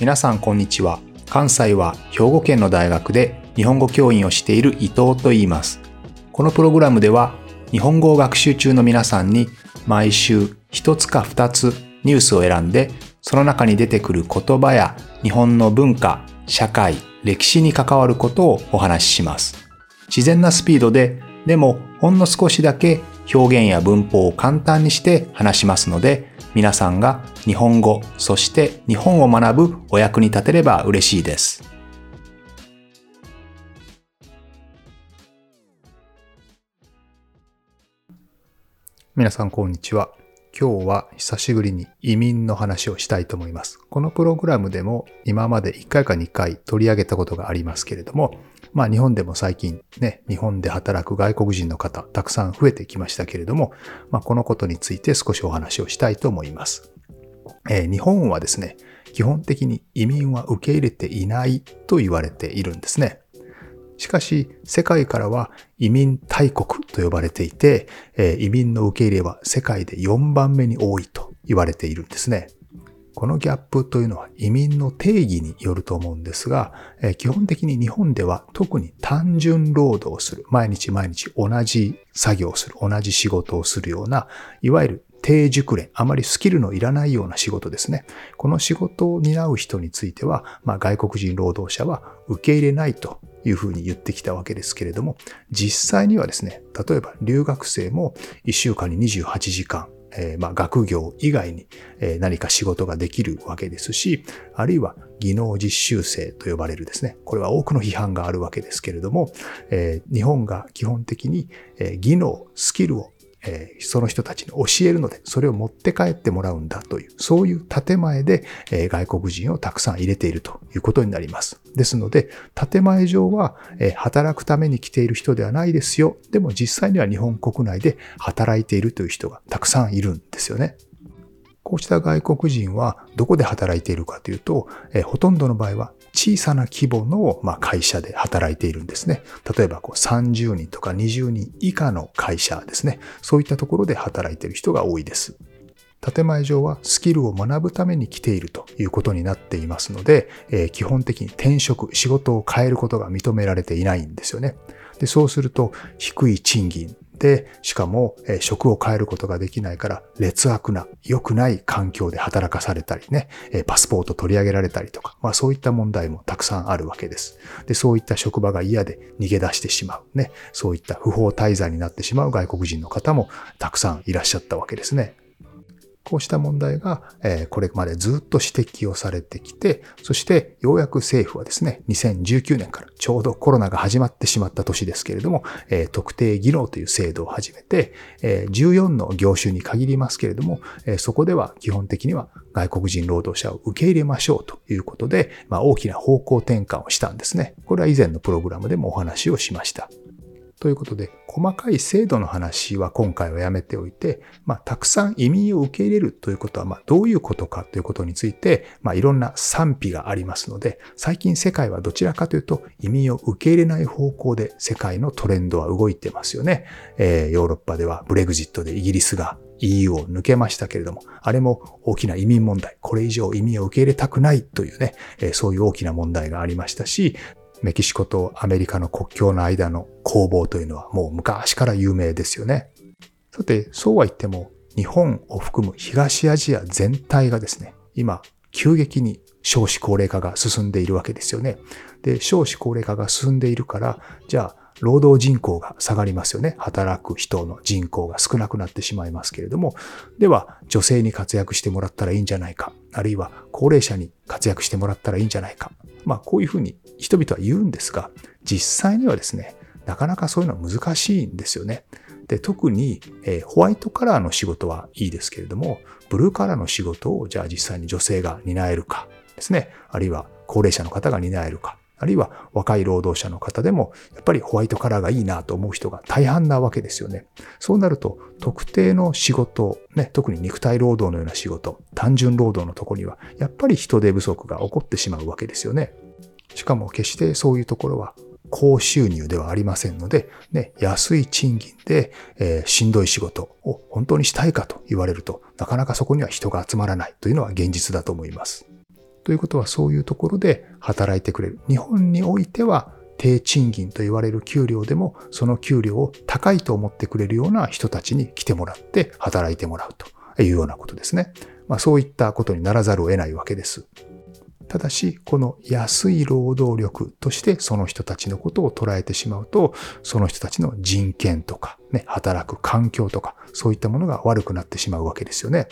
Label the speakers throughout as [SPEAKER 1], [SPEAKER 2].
[SPEAKER 1] 皆さんこんにちは。関西は兵庫県の大学で日本語教員をしている伊藤と言います。このプログラムでは日本語を学習中の皆さんに毎週一つか二つニュースを選んでその中に出てくる言葉や日本の文化、社会、歴史に関わることをお話しします。自然なスピードで、でもほんの少しだけ表現や文法を簡単にして話しますので、皆さんが日本語、そして日本を学ぶお役に立てれば嬉しいです。皆さんこんにちは。今日は久しぶりに移民の話をしたいと思います。このプログラムでも今まで1回か2回取り上げたことがありますけれども、まあ日本でも最近ね、日本で働く外国人の方たくさん増えてきましたけれども、まあこのことについて少しお話をしたいと思います。えー、日本はですね、基本的に移民は受け入れていないと言われているんですね。しかし、世界からは移民大国と呼ばれていて、移民の受け入れは世界で4番目に多いと言われているんですね。このギャップというのは移民の定義によると思うんですが、基本的に日本では特に単純労働をする、毎日毎日同じ作業をする、同じ仕事をするような、いわゆる低熟練、あまりスキルのいらないような仕事ですね。この仕事を担う人については、まあ、外国人労働者は受け入れないというふうに言ってきたわけですけれども、実際にはですね、例えば留学生も1週間に28時間、えー、まあ学業以外に何か仕事ができるわけですし、あるいは技能実習生と呼ばれるですね、これは多くの批判があるわけですけれども、えー、日本が基本的に技能、スキルをえ、その人たちに教えるので、それを持って帰ってもらうんだという、そういう建前で、え、外国人をたくさん入れているということになります。ですので、建前上は、え、働くために来ている人ではないですよ。でも実際には日本国内で働いているという人がたくさんいるんですよね。こうした外国人はどこで働いているかというと、え、ほとんどの場合は小さな規模の、ま、会社で働いているんですね。例えばこう30人とか20人以下の会社ですね。そういったところで働いている人が多いです。建前上はスキルを学ぶために来ているということになっていますので、えー、基本的に転職、仕事を変えることが認められていないんですよね。でそうすると、低い賃金、で、しかも、え職を変えることができないから、劣悪な、良くない環境で働かされたりね、えパスポート取り上げられたりとか、まあそういった問題もたくさんあるわけです。で、そういった職場が嫌で逃げ出してしまうね、そういった不法滞在になってしまう外国人の方もたくさんいらっしゃったわけですね。こうした問題が、えこれまでずっと指摘をされてきて、そしてようやく政府はですね、2019年からちょうどコロナが始まってしまった年ですけれども、え特定技能という制度を始めて、え14の業種に限りますけれども、えそこでは基本的には外国人労働者を受け入れましょうということで、まあ、大きな方向転換をしたんですね。これは以前のプログラムでもお話をしました。ということで、細かい制度の話は今回はやめておいて、まあ、たくさん移民を受け入れるということは、まあ、どういうことかということについて、まあ、いろんな賛否がありますので、最近世界はどちらかというと、移民を受け入れない方向で世界のトレンドは動いてますよね。えー、ヨーロッパではブレグジットでイギリスが EU を抜けましたけれども、あれも大きな移民問題、これ以上移民を受け入れたくないというね、そういう大きな問題がありましたし、メキシコとアメリカの国境の間の攻防というのはもう昔から有名ですよね。さて、そうは言っても、日本を含む東アジア全体がですね、今、急激に少子高齢化が進んでいるわけですよね。で、少子高齢化が進んでいるから、じゃあ、労働人口が下がりますよね。働く人の人口が少なくなってしまいますけれども、では女性に活躍してもらったらいいんじゃないか、あるいは高齢者に活躍してもらったらいいんじゃないか。まあこういうふうに人々は言うんですが、実際にはですね、なかなかそういうのは難しいんですよね。で特に、えー、ホワイトカラーの仕事はいいですけれども、ブルーカラーの仕事をじゃあ実際に女性が担えるかですね、あるいは高齢者の方が担えるか、あるいは若い労働者の方でも、やっぱりホワイトカラーがいいなと思う人が大半なわけですよね。そうなると、特定の仕事、ね、特に肉体労働のような仕事、単純労働のところには、やっぱり人手不足が起こってしまうわけですよね。しかも決してそういうところは高収入ではありませんので、ね、安い賃金で、えー、しんどい仕事を本当にしたいかと言われると、なかなかそこには人が集まらないというのは現実だと思います。ということはそういうところで働いてくれる。日本においては低賃金と言われる給料でもその給料を高いと思ってくれるような人たちに来てもらって働いてもらうというようなことですね。まあそういったことにならざるを得ないわけです。ただし、この安い労働力としてその人たちのことを捉えてしまうと、その人たちの人権とか、ね、働く環境とか、そういったものが悪くなってしまうわけですよね。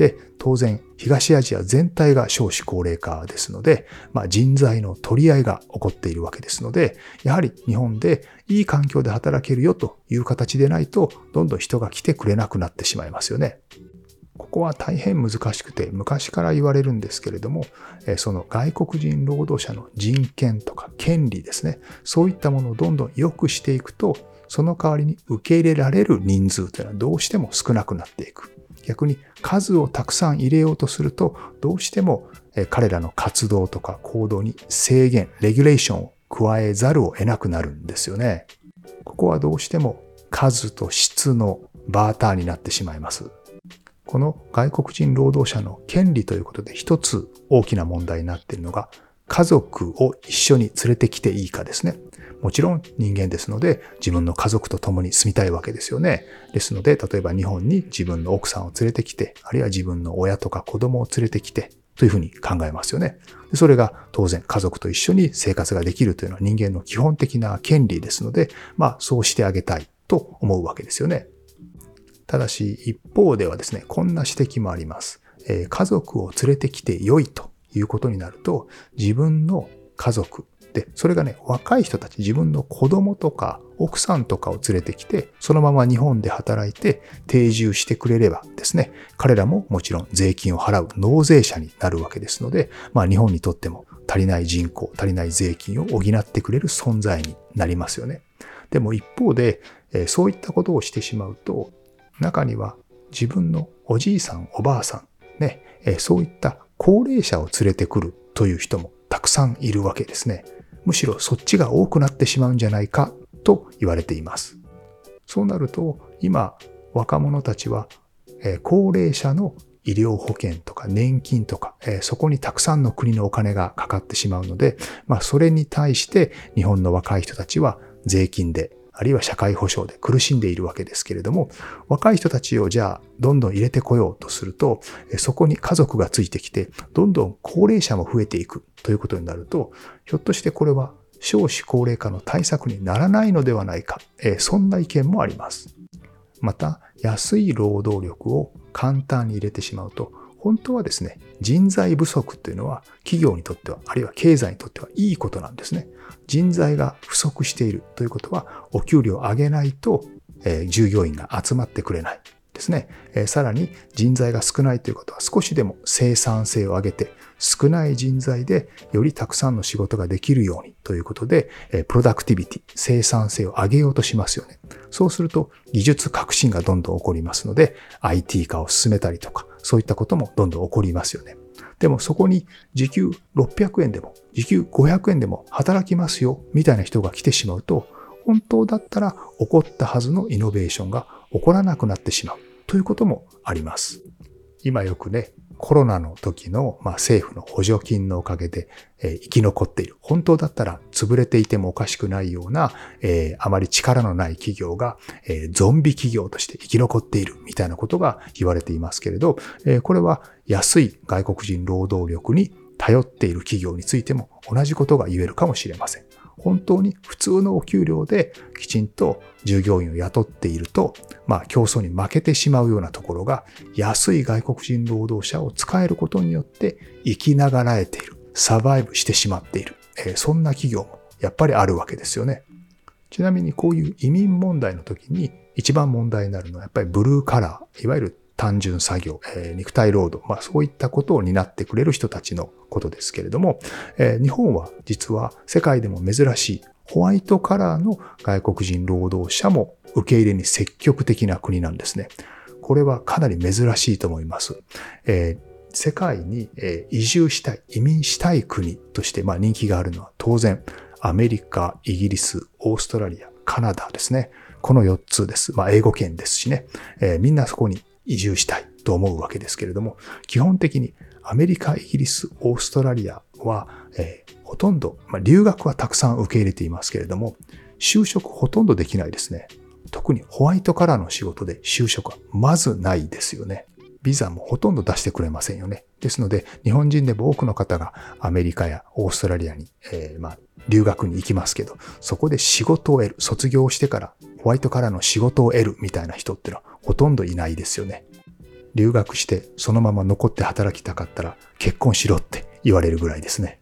[SPEAKER 1] で、当然、東アジア全体が少子高齢化ですので、まあ、人材の取り合いが起こっているわけですので、やはり日本でいい環境で働けるよという形でないと、どんどん人が来てくれなくなってしまいますよね。ここは大変難しくて、昔から言われるんですけれども、その外国人労働者の人権とか権利ですね、そういったものをどんどん良くしていくと、その代わりに受け入れられる人数というのはどうしても少なくなっていく。逆に数をたくさん入れようとすると、どうしても彼らの活動とか行動に制限、レギュレーションを加えざるを得なくなるんですよね。ここはどうしても数と質のバーターになってしまいます。この外国人労働者の権利ということで一つ大きな問題になっているのが、家族を一緒に連れてきていいかですね。もちろん人間ですので、自分の家族と共に住みたいわけですよね。ですので、例えば日本に自分の奥さんを連れてきて、あるいは自分の親とか子供を連れてきて、というふうに考えますよね。それが当然家族と一緒に生活ができるというのは人間の基本的な権利ですので、まあそうしてあげたいと思うわけですよね。ただし一方ではですね、こんな指摘もあります。えー、家族を連れてきて良いということになると、自分の家族、で、それがね、若い人たち、自分の子供とか奥さんとかを連れてきて、そのまま日本で働いて定住してくれればですね、彼らももちろん税金を払う納税者になるわけですので、まあ日本にとっても足りない人口、足りない税金を補ってくれる存在になりますよね。でも一方で、そういったことをしてしまうと、中には自分のおじいさん、おばあさん、ね、そういった高齢者を連れてくるという人もたくさんいるわけですね。むしろそっちが多くなってしまうんじゃないかと言われています。そうなると、今、若者たちは、え高齢者の医療保険とか年金とか、えそこにたくさんの国のお金がかかってしまうので、まあ、それに対して日本の若い人たちは税金であるいは社会保障で苦しんでいるわけですけれども、若い人たちをじゃあどんどん入れてこようとすると、そこに家族がついてきて、どんどん高齢者も増えていくということになると、ひょっとしてこれは少子高齢化の対策にならないのではないか、そんな意見もあります。また、安い労働力を簡単に入れてしまうと、本当はですね、人材不足っていうのは企業にとっては、あるいは経済にとってはいいことなんですね。人材が不足しているということは、お給料を上げないと、え、従業員が集まってくれないですね。え、さらに人材が少ないということは少しでも生産性を上げて、少ない人材でよりたくさんの仕事ができるようにということで、え、プロダクティビティ、生産性を上げようとしますよね。そうすると技術革新がどんどん起こりますので、IT 化を進めたりとか、そういったこともどんどん起こりますよね。でもそこに時給600円でも、時給500円でも働きますよ、みたいな人が来てしまうと、本当だったら起こったはずのイノベーションが起こらなくなってしまうということもあります。今よくね、コロナの時の、まあ、政府の補助金のおかげで、えー、生き残っている。本当だったら潰れていてもおかしくないような、えー、あまり力のない企業が、えー、ゾンビ企業として生き残っているみたいなことが言われていますけれど、えこれは安い外国人労働力に頼っている企業についても同じことが言えるかもしれません。本当に普通のお給料できちんと従業員を雇っていると、まあ競争に負けてしまうようなところが安い外国人労働者を使えることによって生きながらえている、サバイブしてしまっている、えー、そんな企業もやっぱりあるわけですよね。ちなみにこういう移民問題の時に一番問題になるのはやっぱりブルーカラー、いわゆる単純作業、えー、肉体労働、まあそういったことを担ってくれる人たちのことですけれども、えー、日本は実は世界でも珍しいホワイトカラーの外国人労働者も受け入れに積極的な国なんですね。これはかなり珍しいと思います。えー世界に移住したい、移民したい国としてまあ人気があるのは当然アメリカ、イギリス、オーストラリア、カナダですね。この4つです。まあ英語圏ですしね。えー、みんなそこに移住したいと思うわけですけれども、基本的にアメリカ、イギリス、オーストラリアは、えー、ほとんど、まあ、留学はたくさん受け入れていますけれども、就職ほとんどできないですね。特にホワイトカラーの仕事で就職はまずないですよね。ビザもほとんど出してくれませんよね。ですので、日本人でも多くの方がアメリカやオーストラリアに、えー、まあ、留学に行きますけど、そこで仕事を得る、卒業してからホワイトカラーの仕事を得るみたいな人ってのはほとんどいないですよね。留学してそのまま残って働きたかったら結婚しろって言われるぐらいですね。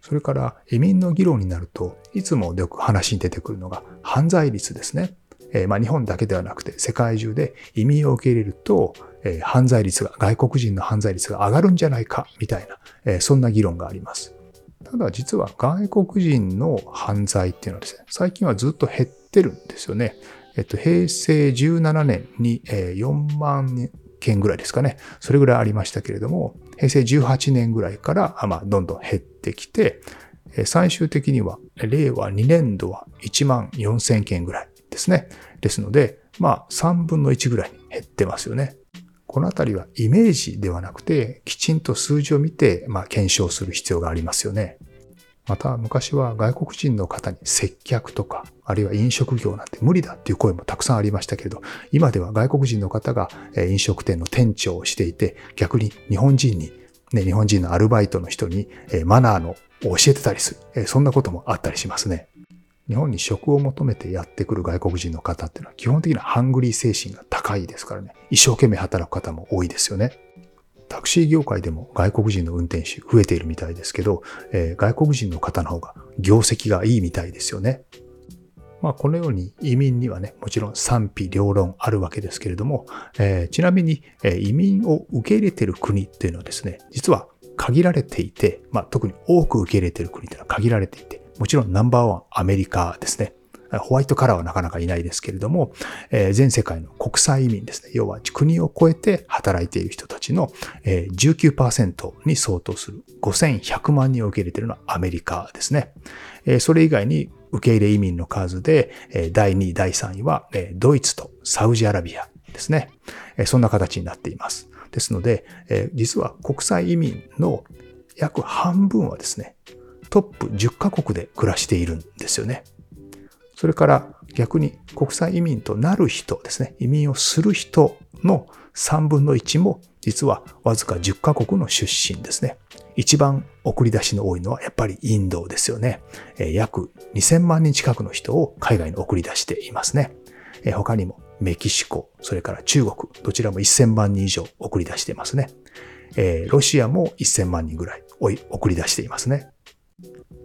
[SPEAKER 1] それから移民の議論になるといつもよく話に出てくるのが犯罪率ですね。えー、まあ日本だけではなくて世界中で移民を受け入れると、えー、犯罪率が、外国人の犯罪率が上がるんじゃないかみたいな、えー、そんな議論があります。ただ実は外国人の犯罪っていうのはですね、最近はずっと減ってるんですよね。えっと、平成17年に4万件ぐらいですかね。それぐらいありましたけれども、平成18年ぐらいから、まあ、どんどん減ってきて、最終的には、令和2年度は1万4000件ぐらいですね。ですので、まあ、3分の1ぐらいに減ってますよね。このあたりはイメージではなくて、きちんと数字を見て、まあ、検証する必要がありますよね。また昔は外国人の方に接客とか、あるいは飲食業なんて無理だっていう声もたくさんありましたけれど、今では外国人の方が飲食店の店長をしていて、逆に日本人に、ね、日本人のアルバイトの人にマナーのを教えてたりする、そんなこともあったりしますね。日本に食を求めてやってくる外国人の方っていうのは基本的なハングリー精神が高いですからね、一生懸命働く方も多いですよね。タクシー業界でも外国人の運転手増えているみたいですけど、えー、外国人の方の方が業績がいいみたいですよね。まあ、このように移民にはね、もちろん賛否両論あるわけですけれども、えー、ちなみに、え移民を受け入れている国っていうのはですね、実は限られていて、まあ、特に多く受け入れている国っていうのは限られていて、もちろんナンバーワンアメリカですね。ホワイトカラーはなかなかいないですけれども、えー、全世界の国際移民ですね。要は国を超えて働いている人たちの、えー、19%に相当する5100万人を受け入れているのはアメリカですね。えー、それ以外に受け入れ移民の数で、えー、第2位、第3位は、えー、ドイツとサウジアラビアですね。えー、そんな形になっています。ですので、えー、実は国際移民の約半分はですね、トップ10カ国で暮らしているんですよね。それから逆に国際移民となる人ですね、移民をする人の3分の1も実はわずか10カ国の出身ですね。一番送り出しの多いのはやっぱりインドですよね。約2000万人近くの人を海外に送り出していますね。他にもメキシコ、それから中国、どちらも1000万人以上送り出していますね。ロシアも1000万人ぐらい送り出していますね。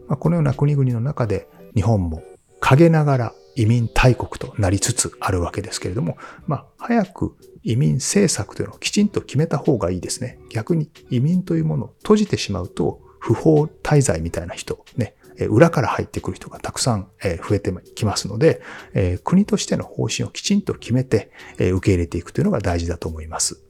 [SPEAKER 1] このような国々の中で日本も陰ながら移民大国となりつつあるわけですけれども、まあ、早く移民政策というのをきちんと決めた方がいいですね。逆に移民というものを閉じてしまうと、不法滞在みたいな人、ね、裏から入ってくる人がたくさん増えてきますので、国としての方針をきちんと決めて受け入れていくというのが大事だと思います。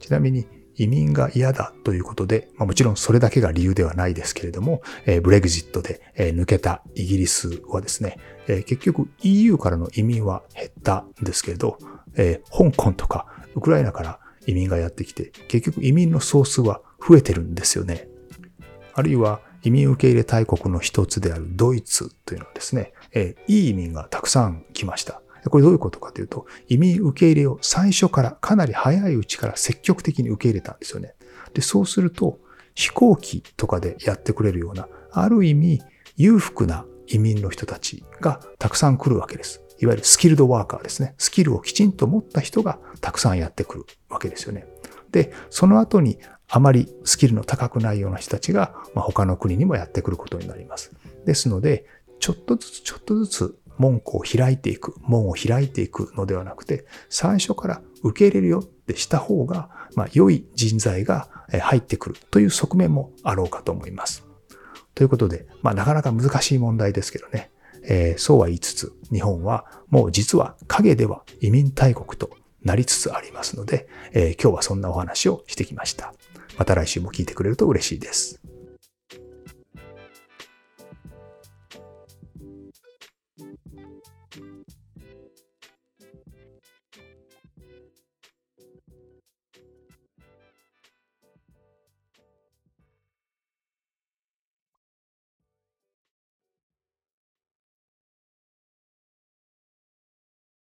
[SPEAKER 1] ちなみに移民が嫌だということで、まあ、もちろんそれだけが理由ではないですけれども、えー、ブレグジットで、えー、抜けたイギリスはですね、えー、結局 EU からの移民は減ったんですけれど、えー、香港とかウクライナから移民がやってきて、結局移民の総数は増えてるんですよね。あるいは移民受け入れ大国の一つであるドイツというのはですね、えー、いい移民がたくさん来ました。これどういうことかというと、移民受け入れを最初からかなり早いうちから積極的に受け入れたんですよね。で、そうすると、飛行機とかでやってくれるような、ある意味裕福な移民の人たちがたくさん来るわけです。いわゆるスキルドワーカーですね。スキルをきちんと持った人がたくさんやってくるわけですよね。で、その後にあまりスキルの高くないような人たちが、まあ、他の国にもやってくることになります。ですので、ちょっとずつちょっとずつ門戸を開いていく、門を開いていくのではなくて、最初から受け入れるよってした方が、まあ、良い人材が入ってくるという側面もあろうかと思います。ということで、まあ、なかなか難しい問題ですけどね、えー、そうは言いつつ、日本はもう実は影では移民大国となりつつありますので、えー、今日はそんなお話をしてきました。また来週も聞いてくれると嬉しいです。